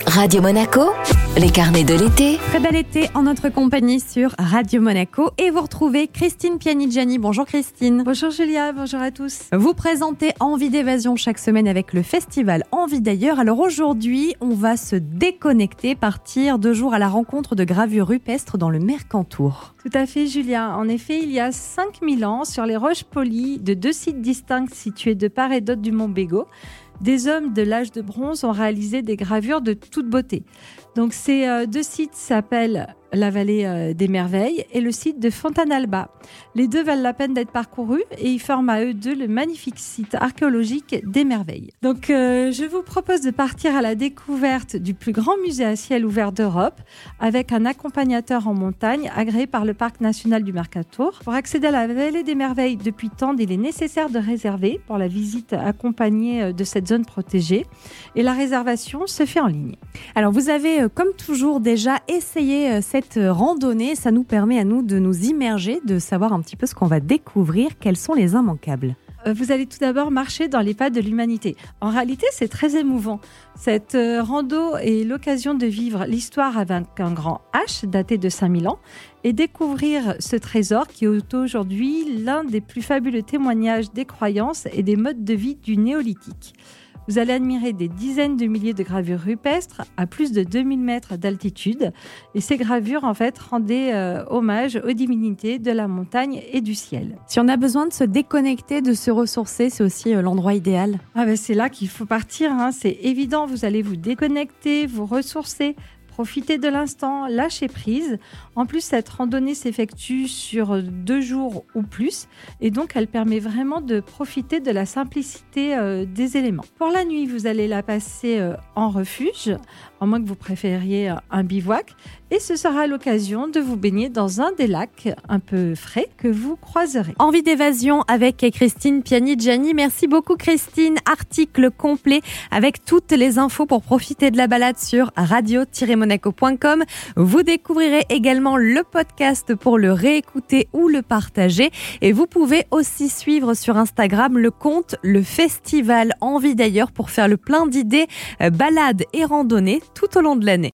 Radio Monaco, les carnets de l'été. Très bel été en notre compagnie sur Radio Monaco et vous retrouvez Christine Pianigiani. Bonjour Christine. Bonjour Julia, bonjour à tous. Vous présentez Envie d'évasion chaque semaine avec le festival Envie d'ailleurs. Alors aujourd'hui, on va se déconnecter, partir deux jours à la rencontre de gravures rupestres dans le Mercantour. Tout à fait Julia. En effet, il y a 5000 ans, sur les roches polies de deux sites distincts situés de part et d'autre du mont Bégo, des hommes de l'âge de bronze ont réalisé des gravures de toute beauté. Donc ces euh, deux sites s'appellent la vallée euh, des merveilles et le site de Fontanalba. Les deux valent la peine d'être parcourus et ils forment à eux deux le magnifique site archéologique des merveilles. Donc euh, je vous propose de partir à la découverte du plus grand musée à ciel ouvert d'Europe avec un accompagnateur en montagne agréé par le parc national du Mercator. Pour accéder à la vallée des merveilles depuis Tende, il est nécessaire de réserver pour la visite accompagnée euh, de cette zone protégée et la réservation se fait en ligne. Alors vous avez comme toujours déjà essayé cette randonnée, ça nous permet à nous de nous immerger, de savoir un petit peu ce qu'on va découvrir, quels sont les immanquables. Euh, vous allez tout d'abord marcher dans les pas de l'humanité. En réalité, c'est très émouvant. Cette euh, rando est l'occasion de vivre l'histoire avec un grand H daté de 5000 ans et découvrir ce trésor qui est aujourd'hui l'un des plus fabuleux témoignages des croyances et des modes de vie du néolithique. Vous allez admirer des dizaines de milliers de gravures rupestres à plus de 2000 mètres d'altitude. Et ces gravures, en fait, rendaient euh, hommage aux divinités de la montagne et du ciel. Si on a besoin de se déconnecter, de se ressourcer, c'est aussi euh, l'endroit idéal. Ah ben c'est là qu'il faut partir. Hein. C'est évident, vous allez vous déconnecter, vous ressourcer. Profitez de l'instant, lâchez prise. En plus, cette randonnée s'effectue sur deux jours ou plus et donc elle permet vraiment de profiter de la simplicité euh, des éléments. Pour la nuit, vous allez la passer euh, en refuge, à moins que vous préfériez euh, un bivouac, et ce sera l'occasion de vous baigner dans un des lacs un peu frais que vous croiserez. Envie d'évasion avec Christine Pianigiani. Merci beaucoup Christine. Article complet avec toutes les infos pour profiter de la balade sur radio monaco.com. Vous découvrirez également le podcast pour le réécouter ou le partager. Et vous pouvez aussi suivre sur Instagram le compte Le Festival Envie d'ailleurs pour faire le plein d'idées, euh, balades et randonnées tout au long de l'année.